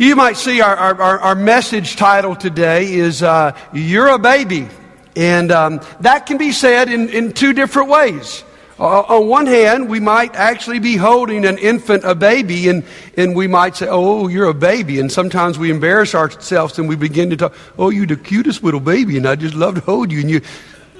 You might see our, our, our message title today is uh, You're a Baby. And um, that can be said in, in two different ways. Uh, on one hand, we might actually be holding an infant, a baby, and, and we might say, Oh, you're a baby. And sometimes we embarrass ourselves and we begin to talk, Oh, you're the cutest little baby, and I just love to hold you. And you,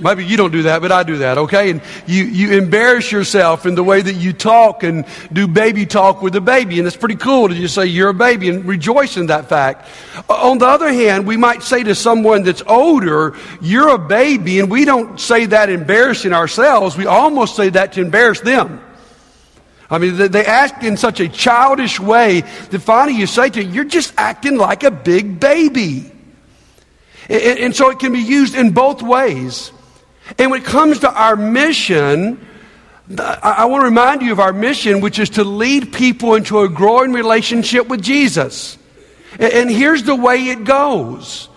Maybe you don't do that, but I do that, okay? And you, you embarrass yourself in the way that you talk and do baby talk with a baby. And it's pretty cool to just say you're a baby and rejoice in that fact. On the other hand, we might say to someone that's older, you're a baby, and we don't say that embarrassing ourselves. We almost say that to embarrass them. I mean, they act in such a childish way that finally you say to them, you're just acting like a big baby. And so it can be used in both ways. And when it comes to our mission, I want to remind you of our mission, which is to lead people into a growing relationship with Jesus. And here's the way it goes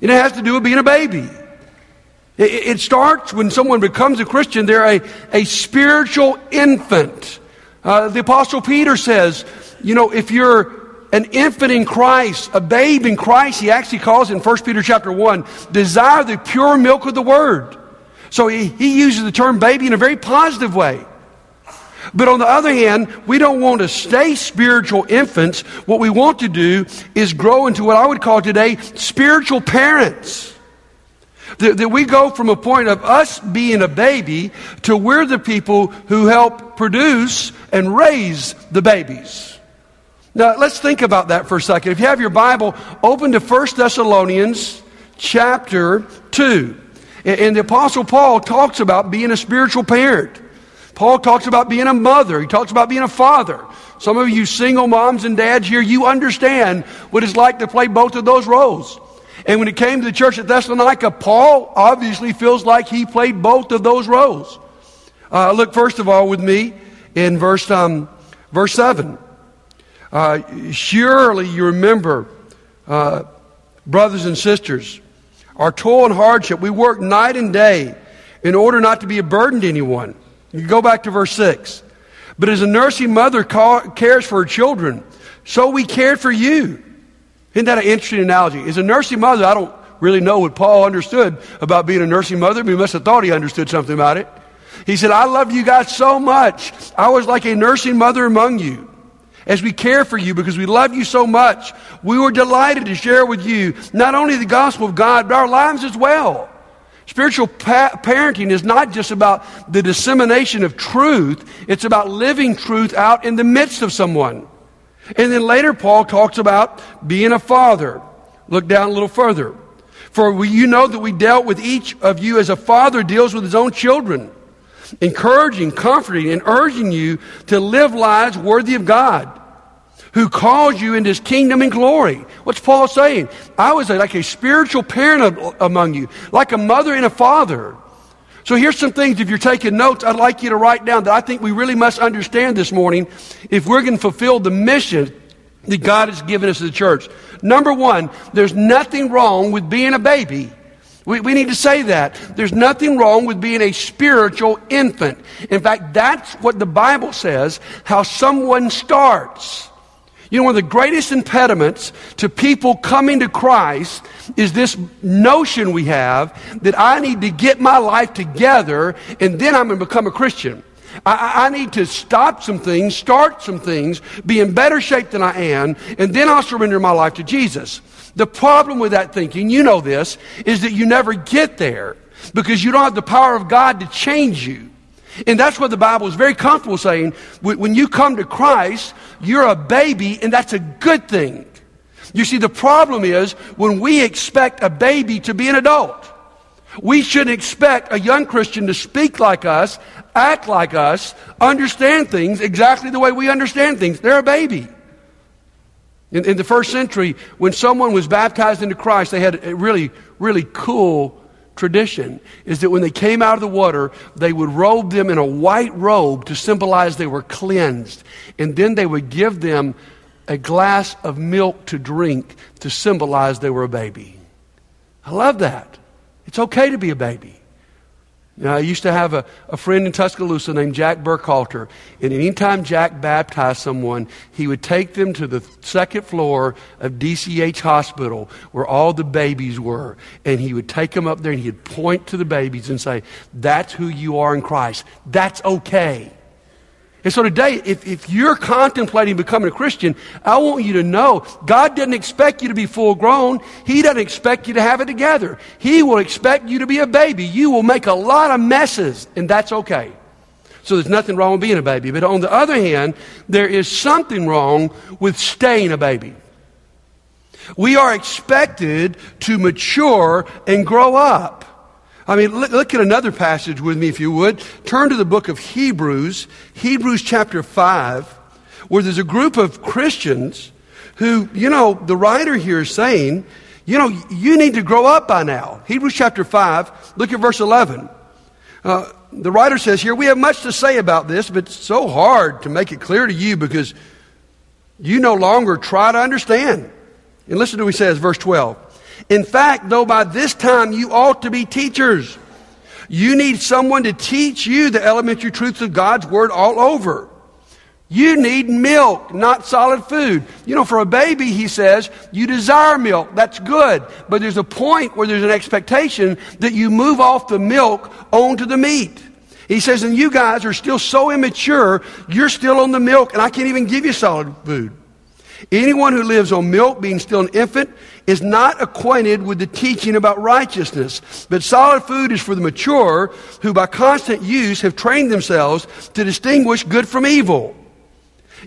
it has to do with being a baby. It starts when someone becomes a Christian, they're a, a spiritual infant. Uh, the Apostle Peter says, you know, if you're an infant in Christ, a babe in Christ, he actually calls in 1 Peter chapter 1, desire the pure milk of the word. So he, he uses the term baby in a very positive way. But on the other hand, we don't want to stay spiritual infants. What we want to do is grow into what I would call today spiritual parents. That, that, we go from a point of us being a baby to we're the people who help produce and raise the babies. Now, let's think about that for a second. If you have your Bible, open to 1 Thessalonians chapter 2. And the Apostle Paul talks about being a spiritual parent. Paul talks about being a mother. He talks about being a father. Some of you single moms and dads here, you understand what it's like to play both of those roles. And when it came to the church at Thessalonica, Paul obviously feels like he played both of those roles. Uh, look first of all with me in verse, um, verse 7. Uh, surely you remember, uh, brothers and sisters, our toil and hardship. We work night and day in order not to be a burden to anyone. You go back to verse 6. But as a nursing mother cares for her children, so we cared for you. Isn't that an interesting analogy? As a nursing mother, I don't really know what Paul understood about being a nursing mother, but he must have thought he understood something about it. He said, I love you guys so much. I was like a nursing mother among you as we care for you because we love you so much. We were delighted to share with you not only the gospel of God, but our lives as well. Spiritual pa- parenting is not just about the dissemination of truth, it's about living truth out in the midst of someone. And then later, Paul talks about being a father. Look down a little further. For we, you know that we dealt with each of you as a father deals with his own children encouraging, comforting, and urging you to live lives worthy of God who calls you into his kingdom and glory. What's Paul saying? I was like a spiritual parent among you, like a mother and a father. So here's some things, if you're taking notes, I'd like you to write down that I think we really must understand this morning if we're going to fulfill the mission that God has given us as a church. Number one, there's nothing wrong with being a baby. We, we need to say that. There's nothing wrong with being a spiritual infant. In fact, that's what the Bible says, how someone starts. You know, one of the greatest impediments to people coming to Christ is this notion we have that I need to get my life together and then I'm going to become a Christian. I, I, need to stop some things, start some things, be in better shape than I am, and then I'll surrender my life to Jesus. The problem with that thinking, you know this, is that you never get there because you don't have the power of God to change you. And that's what the Bible is very comfortable saying. When you come to Christ, you're a baby, and that's a good thing. You see, the problem is when we expect a baby to be an adult. We shouldn't expect a young Christian to speak like us, act like us, understand things exactly the way we understand things. They're a baby. In, in, the first century, when someone was baptized into Christ, they had a really, really cool tradition. Is that when they came out of the water, they would robe them in a white robe to symbolize they were cleansed. And then they would give them a glass of milk to drink to symbolize they were a baby. I love that. It's okay to be a baby. Now, I used to have a, a friend in Tuscaloosa named Jack Burkhalter, and anytime Jack baptized someone, he would take them to the second floor of DCH Hospital where all the babies were, and he would take them up there and he'd point to the babies and say, That's who you are in Christ. That's okay. And so today, if, if you're contemplating becoming a Christian, I want you to know God doesn't expect you to be full grown. He doesn't expect you to have it together. He will expect you to be a baby. You will make a lot of messes, and that's okay. So there's nothing wrong with being a baby. But on the other hand, there is something wrong with staying a baby. We are expected to mature and grow up. I mean, look, look, at another passage with me, if you would. Turn to the book of Hebrews, Hebrews chapter 5, where there's a group of Christians who, you know, the writer here is saying, you know, you need to grow up by now. Hebrews chapter 5, look at verse 11. Uh, the writer says here, we have much to say about this, but it's so hard to make it clear to you because you no longer try to understand. And listen to what he says, verse 12. In fact, though by this time you ought to be teachers, you need someone to teach you the elementary truths of God's Word all over. You need milk, not solid food. You know, for a baby, he says, you desire milk. That's good. But there's a point where there's an expectation that you move off the milk onto the meat. He says, and you guys are still so immature, you're still on the milk, and I can't even give you solid food. Anyone who lives on milk, being still an infant, is not acquainted with the teaching about righteousness. But solid food is for the mature, who by constant use have trained themselves to distinguish good from evil.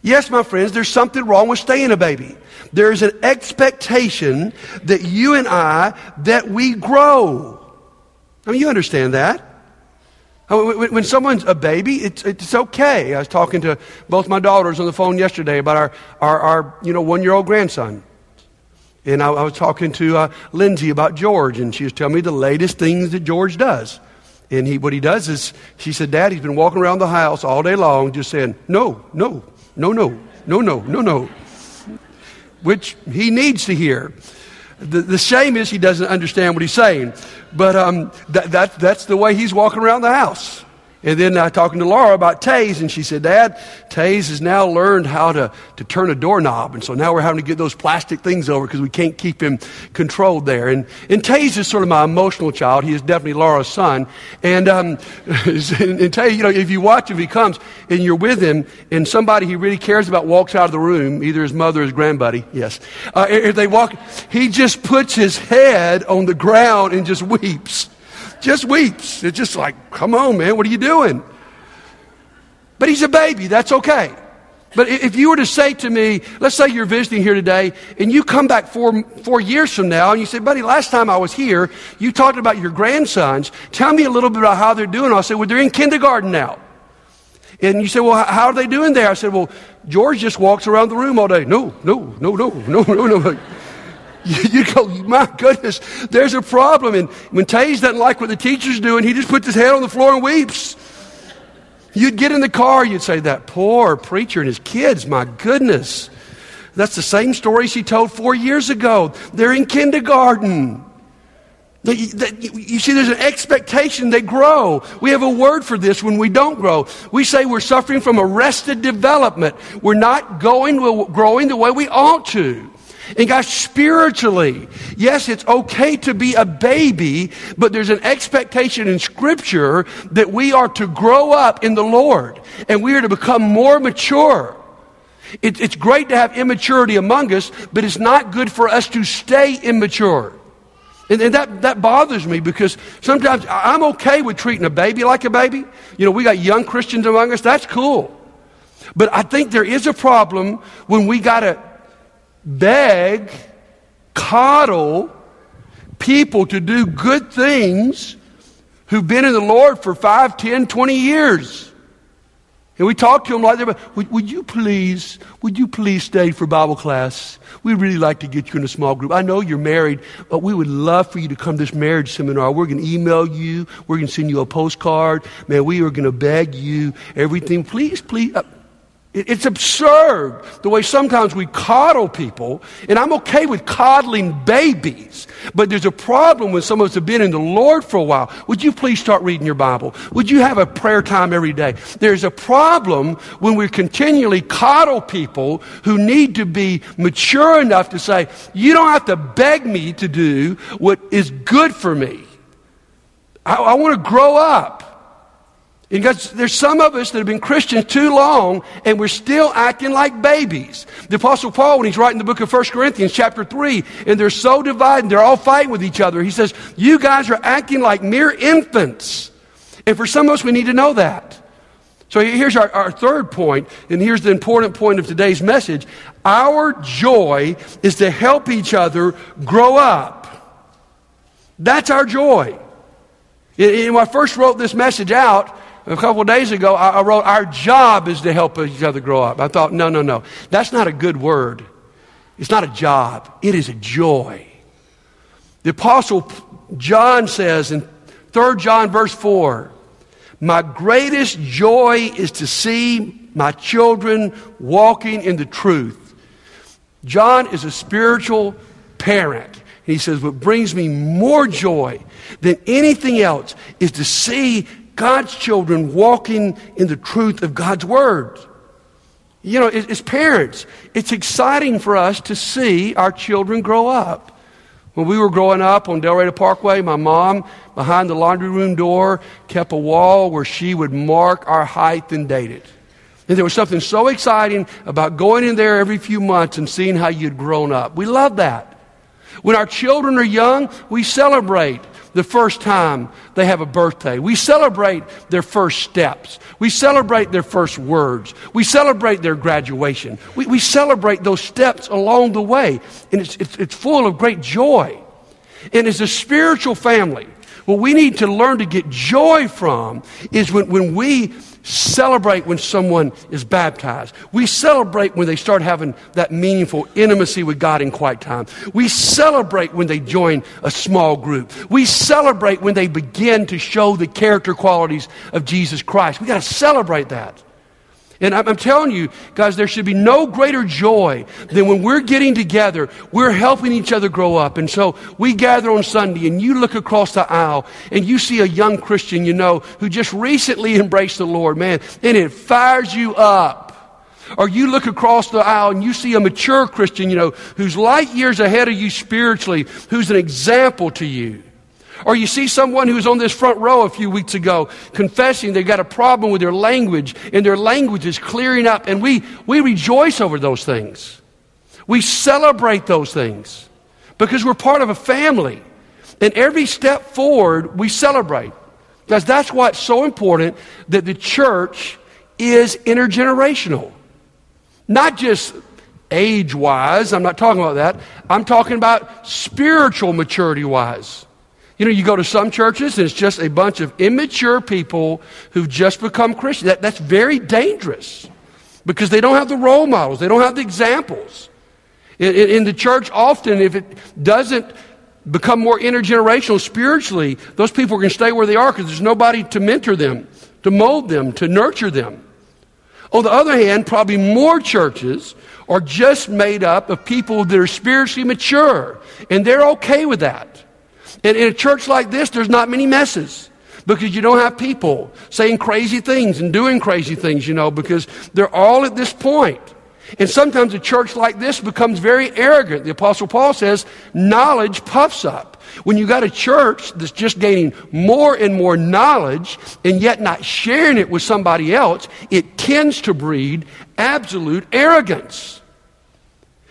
Yes, my friends, there's something wrong with staying a baby. There is an expectation that you and I, that we grow. I mean, you understand that. When someone's a baby, it's, it's okay. I was talking to both my daughters on the phone yesterday about our, our, our you know, one-year-old grandson. And I, I was talking to uh, Lindsay about George, and she was telling me the latest things that George does. And he, what he does is, she said, Dad, he's been walking around the house all day long just saying, no, no, no, no, no, no, no, no, which he needs to hear. The, the shame is he doesn't understand what he's saying. But um, that, that, that's the way he's walking around the house. And then I talking to Laura about Taze, and she said, Dad, Taze has now learned how to, to turn a doorknob. And so now we're having to get those plastic things over because we can't keep him controlled there. And, and Taze is sort of my emotional child. He is definitely Laura's son. And, um, and, and Taze, you know, if you watch him, he comes and you're with him, and somebody he really cares about walks out of the room, either his mother or his grandbuddy, yes. Uh, if they walk, he just puts his head on the ground and just weeps just weeps. It's just like, come on, man, what are you doing? But he's a baby. That's okay. But if you were to say to me, let's say you're visiting here today and you come back four, four years from now and you say, buddy, last time I was here, you talked about your grandsons. Tell me a little bit about how they're doing. I'll say, well, they're in kindergarten now. And you say, well, how are they doing there? I said, well, George just walks around the room all day. No, no, no, no, no, no, no. You go, my goodness, there's a problem. And when Taze doesn't like what the teacher's doing, he just puts his head on the floor and weeps. You'd get in the car, you'd say, that poor preacher and his kids, my goodness. That's the same story she told four years ago. They're in kindergarten. You see, there's an expectation they grow. We have a word for this when we don't grow. We say we're suffering from arrested development. We're not going, growing the way we ought to. And guys, spiritually, yes, it's okay to be a baby, but there's an expectation in Scripture that we are to grow up in the Lord and we are to become more mature. It, it's great to have immaturity among us, but it's not good for us to stay immature. And, and, that, that bothers me because sometimes I'm okay with treating a baby like a baby. You know, we got young Christians among us, that's cool. But I think there is a problem when we got to beg, coddle people to do good things who've been in the Lord for 5, 10, 20 years. And we talk to them like would, would you please, would you please stay for Bible class? We'd really like to get you in a small group. I know you're married, but we would love for you to come to this marriage seminar. We're going to email you. We're going to send you a postcard. Man, we are going to beg you everything. Please, please. Uh, It's absurd the way sometimes we coddle people, and I'm okay with coddling babies, but there's a problem when some of us have been in the Lord for a while. Would you please start reading your Bible? Would you have a prayer time every day? There's a problem when we continually coddle people who need to be mature enough to say, you don't have to beg me to do what is good for me. I, I want to grow up. Because there's some of us that have been Christians too long and we're still acting like babies. The Apostle Paul, when he's writing the book of 1 Corinthians, chapter 3, and they're so divided, they're all fighting with each other. He says, You guys are acting like mere infants. And for some of us, we need to know that. So here's our, our third point, and here's the important point of today's message. Our joy is to help each other grow up. That's our joy. And When I first wrote this message out, a couple days ago, I, wrote, Our job is to help each other grow up. I thought, no, no, no. That's not a good word. It's not a job, it is a joy. The Apostle John says in 3 John, verse 4, My greatest joy is to see my children walking in the truth. John is a spiritual parent. He says, What brings me more joy than anything else is to see God's children walking in the truth of God's Word. You know, as parents, it's exciting for us to see our children grow up. When we were growing up on Del Rey Parkway, my mom, behind the laundry room door, kept a wall where she would mark our height and date it. And there was something so exciting about going in there every few months and seeing how you'd grown up. We love that. When our children are young, we celebrate the first time they have a birthday. We celebrate their first steps. We celebrate their first words. We celebrate their graduation. We, we celebrate those steps along the way. And it's, it's, it's full of great joy. And as a spiritual family, what we need to learn to get joy from is when, when we celebrate when someone is baptized. We celebrate when they start having that meaningful intimacy with God in quiet time. We celebrate when they join a small group. We celebrate when they begin to show the character qualities of Jesus Christ. We got to celebrate that. And I'm telling you, guys, there should be no greater joy than when we're getting together, we're helping each other grow up. And so we gather on Sunday and you look across the aisle and you see a young Christian you know who just recently embraced the Lord, man, and it fires you up. Or you look across the aisle and you see a mature Christian, you know, who's light years ahead of you spiritually, who's an example to you. Or you see someone who was on this front row a few weeks ago confessing they've got a problem with their language and their language is clearing up. And we, we rejoice over those things. We celebrate those things because we're part of a family. And every step forward, we celebrate. Because that's why it's so important that the church is intergenerational. Not just age wise, I'm not talking about that. I'm talking about spiritual maturity wise. You know, you go to some churches and it's just a bunch of immature people who've just become Christians. That, that's very dangerous because they don't have the role models, they don't have the examples. In, in, in the church, often, if it doesn't become more intergenerational spiritually, those people are going to stay where they are because there's nobody to mentor them, to mold them, to nurture them. On the other hand, probably more churches are just made up of people that are spiritually mature, and they're okay with that. And in a church like this, there's not many messes because you don't have people saying crazy things and doing crazy things, you know, because they're all at this point. And sometimes a church like this becomes very arrogant. The Apostle Paul says, knowledge puffs up. When you got a church that's just gaining more and more knowledge and yet not sharing it with somebody else, it tends to breed absolute arrogance.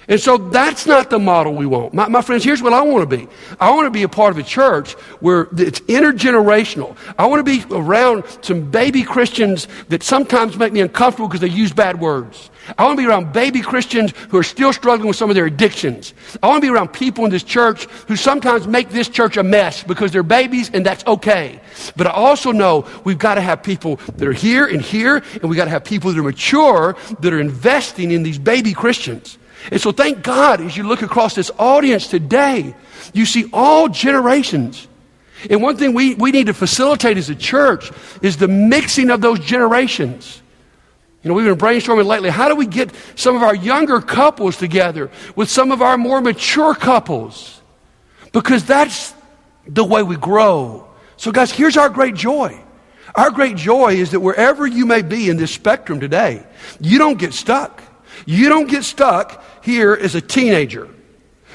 And so that's not the model we want. My, my, friends, here's what I want to be. I want to be a part of a church where it's intergenerational. I want to be around some baby Christians that sometimes make me uncomfortable because they use bad words. I want to be around baby Christians who are still struggling with some of their addictions. I want to be around people in this church who sometimes make this church a mess because they're babies and that's okay. But I also know we've got to have people that are here and here, and we've got to have people that are mature that are investing in these baby Christians. And so thank God as you look across this audience today, you see all generations. And one thing we, we need to facilitate as a church is the mixing of those generations. You know, we've been brainstorming lately. How do we get some of our younger couples together with some of our more mature couples? Because that's the way we grow. So, guys, here's our great joy. Our great joy is that wherever you may be in this spectrum today, you don't get stuck. You don't get stuck here as a teenager.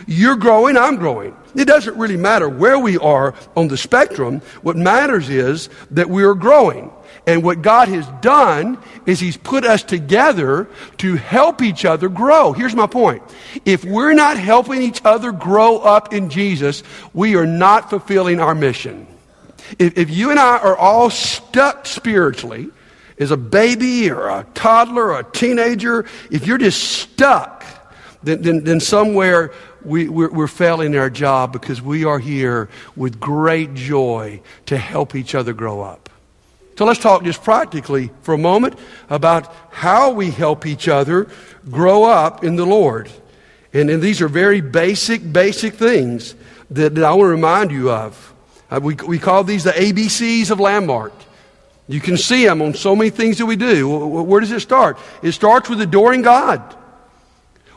You're growing, I'm growing. It doesn't really matter where we are on the spectrum. What matters is that we are growing. And what God has done is He's put us together to help each other grow. Here's my point. If we're not helping each other grow up in Jesus, we are not fulfilling our mission. If, if you and I are all stuck spiritually, as a baby or a toddler or a teenager, if you're just stuck, then, then, then somewhere we, we're, we're failing our job because we are here with great joy to help each other grow up. So let's talk just practically for a moment about how we help each other grow up in the Lord. And, and these are very basic, basic things that, that I want to remind you of. Uh, we, we call these the ABCs of Landmark. You can see them on so many things that we do. Where does it start? It starts with adoring God.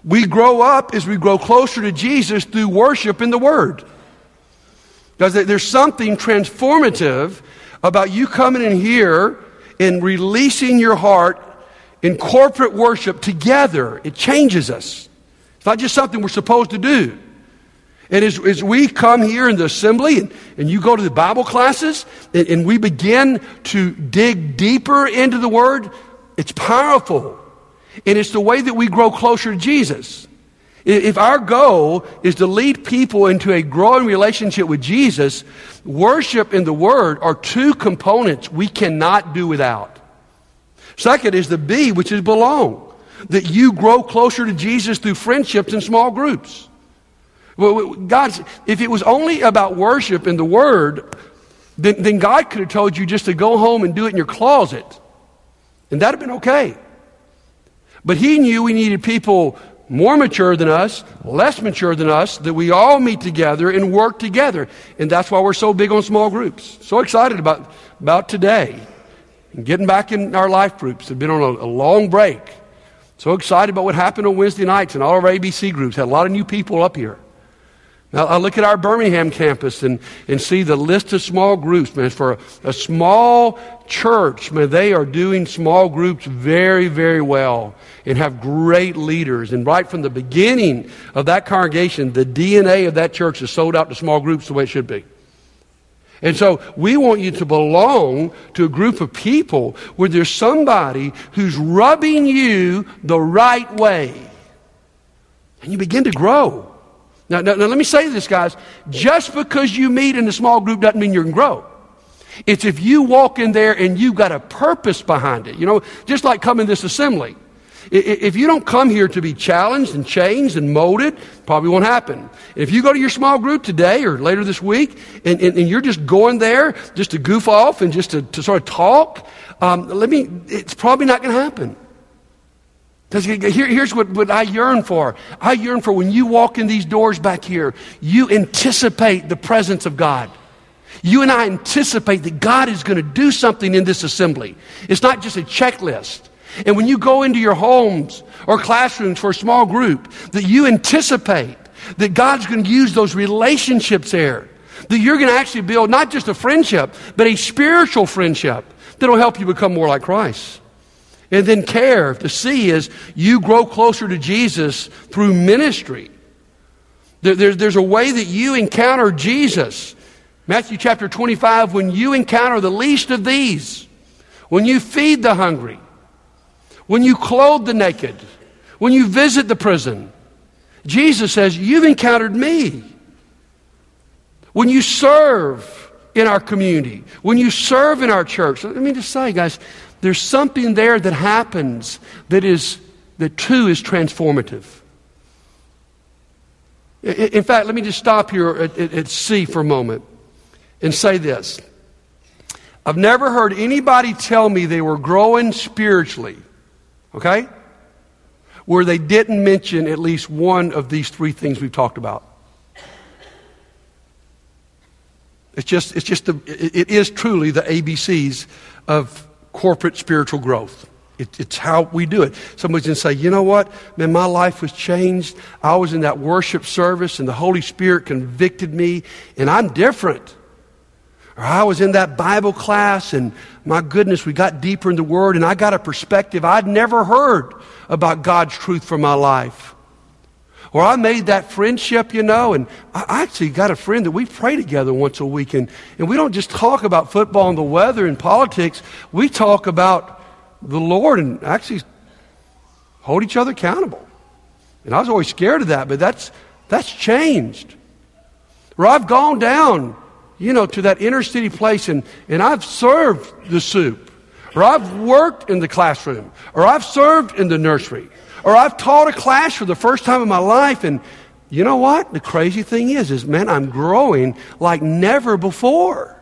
We grow up as we grow closer to Jesus through worship in the Word. Because there's something transformative about you coming in here and releasing your heart in corporate worship together. It changes us. It's not just something we're supposed to do. And as, as we come here in the assembly and, and you go to the Bible classes and, and we begin to dig deeper into the Word, it's powerful. And it's the way that we grow closer to Jesus. If our goal is to lead people into a growing relationship with Jesus, worship and the Word are two components we cannot do without. Second is the B, which is belong. That you grow closer to Jesus through friendships and small groups. God, if it was only about worship and the Word, then, then God could have told you just to go home and do it in your closet. And that'd have been okay. But He knew we needed people more mature than us, less mature than us, that we all meet together and work together. And that's why we're so big on small groups. So excited about, about today and getting back in our life groups. Have been on a, a long break. So excited about what happened on Wednesday nights and all our ABC groups. Had a lot of new people up here. Now, I look at our Birmingham campus and, and see the list of small groups, man. For a, a small church, man, they are doing small groups very, very well and have great leaders. And right from the beginning of that congregation, the DNA of that church is sold out to small groups the way it should be. And so we want you to belong to a group of people where there's somebody who's rubbing you the right way. And you begin to grow. Now, now, now, let me say this, guys. Just because you meet in a small group doesn't mean you can grow. It's if you walk in there and you've got a purpose behind it. You know, just like coming to this assembly. If you don't come here to be challenged and changed and molded, probably won't happen. If you go to your small group today or later this week and, and, and you're just going there just to goof off and just to, to sort of talk, um, let me, it's probably not going to happen. Here, here's what, what I yearn for. I yearn for when you walk in these doors back here, you anticipate the presence of God. You and I anticipate that God is going to do something in this assembly. It's not just a checklist. And when you go into your homes or classrooms for a small group, that you anticipate that God's going to use those relationships there. That you're going to actually build not just a friendship, but a spiritual friendship that'll help you become more like Christ. And then care to see is you grow closer to Jesus through ministry. There's, there's a way that you encounter Jesus. Matthew chapter 25, when you encounter the least of these, when you feed the hungry, when you clothe the naked, when you visit the prison, Jesus says, You've encountered me. When you serve in our community, when you serve in our church, let me just say, guys, there's something there that happens that is, that too is transformative. In fact, let me just stop here at, at, at C for a moment and say this. I've never heard anybody tell me they were growing spiritually, okay, where they didn't mention at least one of these three things we've talked about. It's just, it's just the, it is truly the ABCs of corporate spiritual growth. It, it's how we do it. Somebody's going to say, you know what? Man, my life was changed. I was in that worship service and the Holy Spirit convicted me and I'm different. Or I was in that Bible class and my goodness, we got deeper in the Word and I got a perspective I'd never heard about God's truth for my life. Or I made that friendship, you know, and I actually got a friend that we pray together once a week. And, and we don't just talk about football and the weather and politics, we talk about the Lord and actually hold each other accountable. And I was always scared of that, but that's, that's changed. Or I've gone down, you know, to that inner city place and, and I've served the soup. Or I've worked in the classroom. Or I've served in the nursery. Or I've taught a class for the first time in my life. And you know what? The crazy thing is, is man, I'm growing like never before.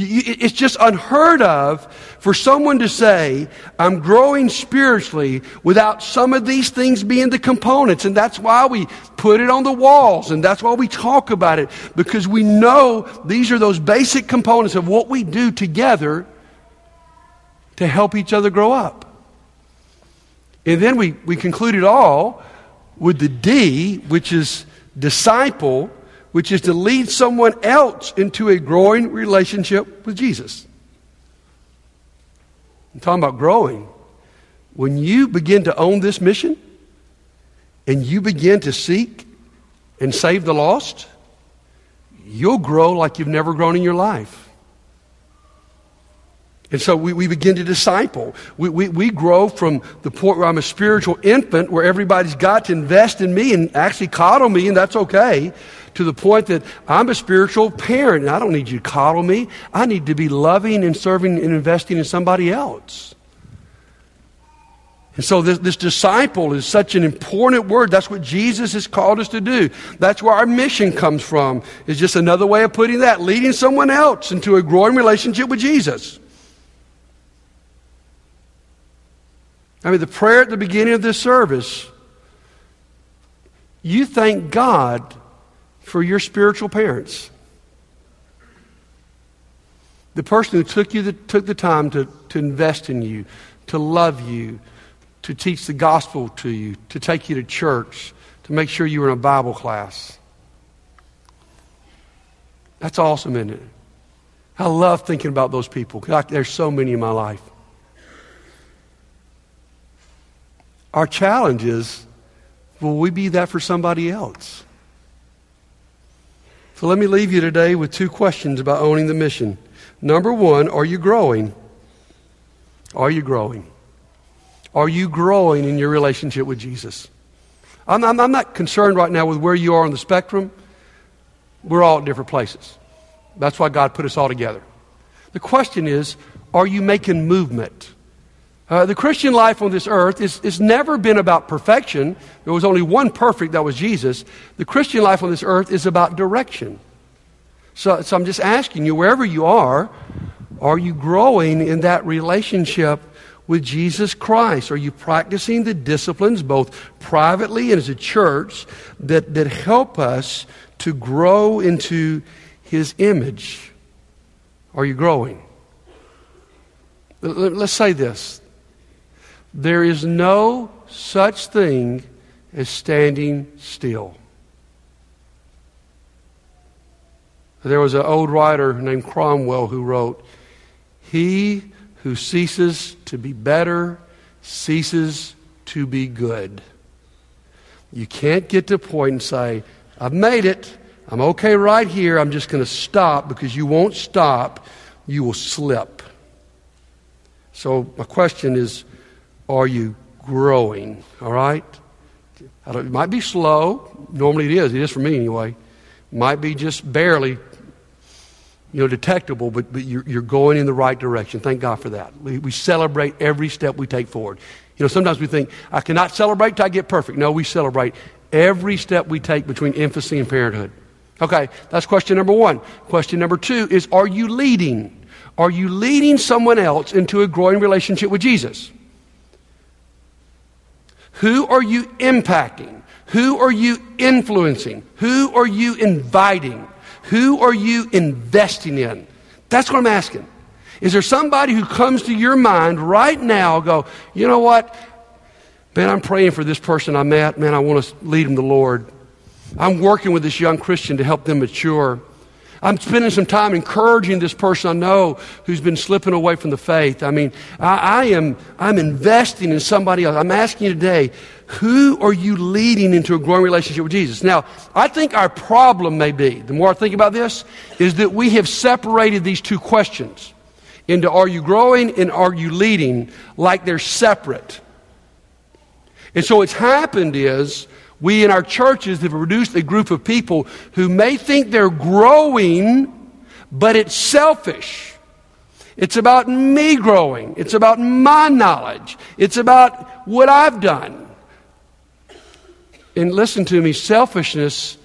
It's just unheard of for someone to say, I'm growing spiritually without some of these things being the components. And that's why we put it on the walls and that's why we talk about it because we know these are those basic components of what we do together to help each other grow up. And then we, we conclude it all with the D, which is disciple which is to lead someone else into a growing relationship with Jesus. I'm talking about growing. When you begin to own this mission and you begin to seek and save the lost, you'll grow like you've never grown in your life. And so we, we begin to disciple. We, we, we grow from the point where I'm a spiritual infant, where everybody's got to invest in me and actually coddle me, and that's okay, to the point that I'm a spiritual parent and I don't need you to coddle me. I need to be loving and serving and investing in somebody else. And so this, this, disciple is such an important word. That's what Jesus has called us to do. That's where our mission comes from. Is just another way of putting that, leading someone else into a growing relationship with Jesus. I mean, the prayer at the beginning of this service, you thank God for your spiritual parents. The person who took, you the, took the time to, to invest in you, to love you, to teach the gospel to you, to take you to church, to make sure you were in a Bible class. That's awesome, isn't it? I love thinking about those people. There's so many in my life. Our challenge is will we be that for somebody else? So let me leave you today with two questions about owning the mission. Number one, are you growing? Are you growing? Are you growing in your relationship with Jesus? I'm, I'm, I'm, not concerned right now with where you are on the spectrum. We're all at different places. That's why God put us all together. The question is, are you making movement? Uh, the Christian life on this earth is, is never been about perfection. There was only one perfect, that was Jesus. The Christian life on this earth is about direction. So, so I'm just asking you, wherever you are, are you growing in that relationship with Jesus Christ? Are you practicing the disciplines, both privately and as a church, that, that help us to grow into His image? Are you growing? Let's say this there is no such thing as standing still. There was an old writer named Cromwell who wrote, He who ceases to be better ceases to be good. You can't get to a point and say, I've made it. I'm okay right here. I'm just going to stop because you won't stop. You will slip. So, my question is are you growing? All right? it might be slow. Normally it is. It is for me anyway. Might be just barely, you know, detectable, but, but you're, you're going in the right direction. Thank God for that. We, we celebrate every step we take forward. You know, sometimes we think, I cannot celebrate till I get perfect. No, we celebrate every step we take between infancy and parenthood. Okay, that's question number one. Question number two is Are you leading? Are you leading someone else into a growing relationship with Jesus? Who are you impacting? Who are you influencing? Who are you inviting? Who are you investing in? That's what I'm asking. Is there somebody who comes to your mind right now, go, you know what? Man, I'm praying for this person I met. Man, I want to lead them to the Lord. I'm working with this young Christian to help them mature. I'm spending some time encouraging this person I know who's been slipping away from the faith. I mean, I, I, am I'm investing in somebody else. I'm asking you today, who are you leading into a growing relationship with Jesus? Now, I think our problem may be, the more I think about this, is that we have separated these two questions into are you growing and are you leading like they're separate. And so what's happened is we in our churches have produced a group of people who may think they're growing, but it's selfish. It's about me growing. It's about my knowledge. It's about what I've done. And listen to me, selfishness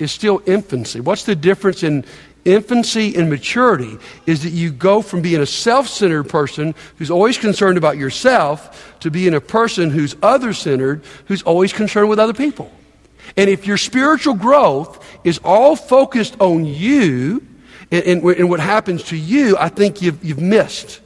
is still infancy. What's the difference in infancy and maturity is that you go from being a self centered person who's always concerned about yourself to being a person who's other centered, who's always concerned with other people. And if your spiritual growth is all focused on you and, and, and what happens to you, I think you've, you've missed.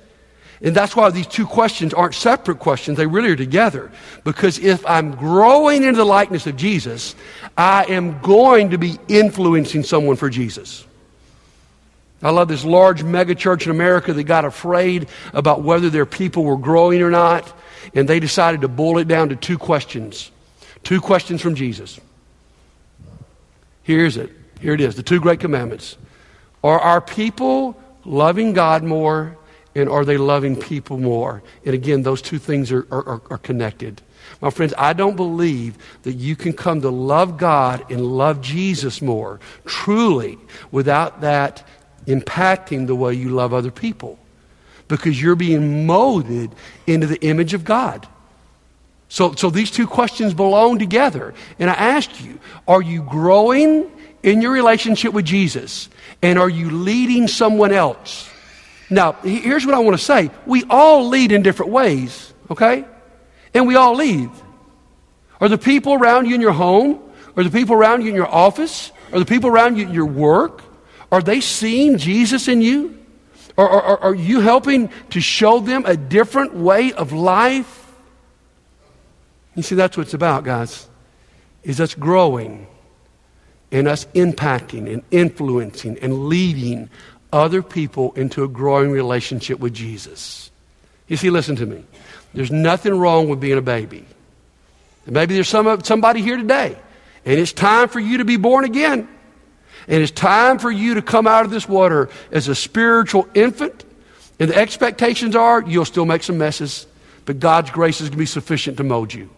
And that's why these two questions aren't separate questions. They really are together. Because if I'm growing into the likeness of Jesus, I am going to be influencing someone for Jesus. I love this large megachurch in America that got afraid about whether their people were growing or not, and they decided to boil it down to two questions. Two questions from Jesus. Here's it. Here it is the two great commandments. Are our people loving God more, and are they loving people more? And again, those two things are, are, are connected. My friends, I don't believe that you can come to love God and love Jesus more truly without that impacting the way you love other people because you're being molded into the image of God. So, so these two questions belong together. And I ask you, are you growing in your relationship with Jesus? And are you leading someone else? Now, here's what I want to say. We all lead in different ways, okay? And we all lead. Are the people around you in your home? Are the people around you in your office? Are the people around you in your work? Are they seeing Jesus in you? Or, or, are you helping to show them a different way of life? You see, that's what it's about, guys, is us growing and us impacting and influencing and leading other people into a growing relationship with Jesus. You see, listen to me. There's nothing wrong with being a baby. Maybe there's some, somebody here today, and it's time for you to be born again. And it's time for you to come out of this water as a spiritual infant. And the expectations are you'll still make some messes, but God's grace is going to be sufficient to mold you.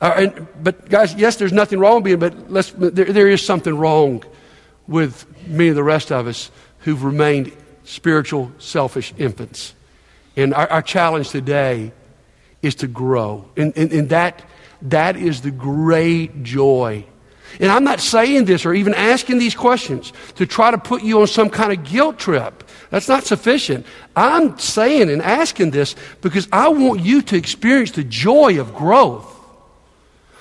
Uh, and, but, guys, yes, there's nothing wrong with being, but there, there is something wrong with many of the rest of us who've remained spiritual, selfish infants. And our, our challenge today is to grow. And, and, and that, that is the great joy and I'm not saying this or even asking these questions to try to put you on some kind of guilt trip. That's not sufficient. I'm saying and asking this because I want you to experience the joy of growth.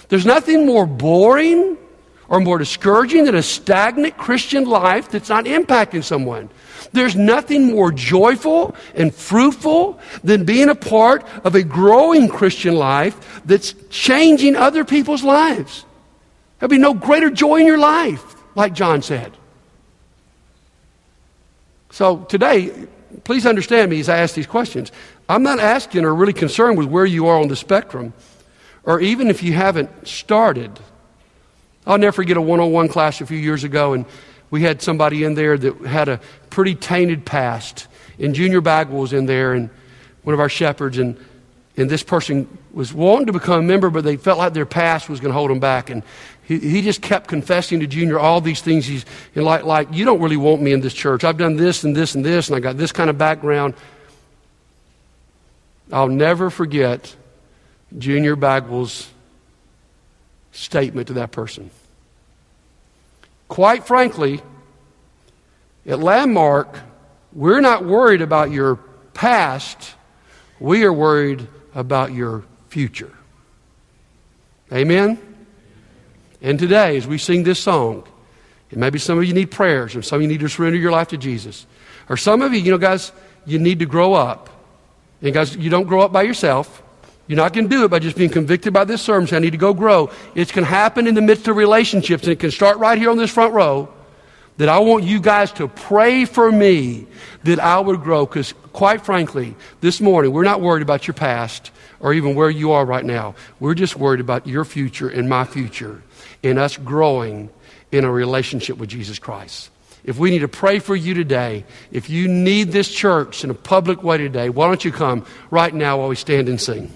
There's nothing more boring or more discouraging than a stagnant Christian life that's not impacting someone. There's nothing more joyful and fruitful than being a part of a growing Christian life that's changing other people's lives. There'll be no greater joy in your life, like John said. So today, please understand me as I ask these questions. I'm not asking or really concerned with where you are on the spectrum, or even if you haven't started. I'll never forget a one on one class a few years ago, and we had somebody in there that had a pretty tainted past. And Junior Bagwell was in there, and one of our shepherds, and, and this person was wanting to become a member, but they felt like their past was going to hold them back. And he, he just kept confessing to Junior all these things. He's like, like, you don't really want me in this church. I've done this and this and this, and I got this kind of background. I'll never forget Junior Bagwell's statement to that person. Quite frankly, at Landmark, we're not worried about your past, we are worried about your future. Amen? And today, as we sing this song, and maybe some of you need prayers, or some of you need to surrender your life to Jesus. Or some of you, you know, guys, you need to grow up. And guys, you don't grow up by yourself. You're not going to do it by just being convicted by this sermon. So I need to go grow. It can happen in the midst of relationships, and it can start right here on this front row. That I want you guys to pray for me that I would grow. Because, quite frankly, this morning, we're not worried about your past or even where you are right now. We're just worried about your future and my future and us growing in a relationship with Jesus Christ. If we need to pray for you today, if you need this church in a public way today, why don't you come right now while we stand and sing?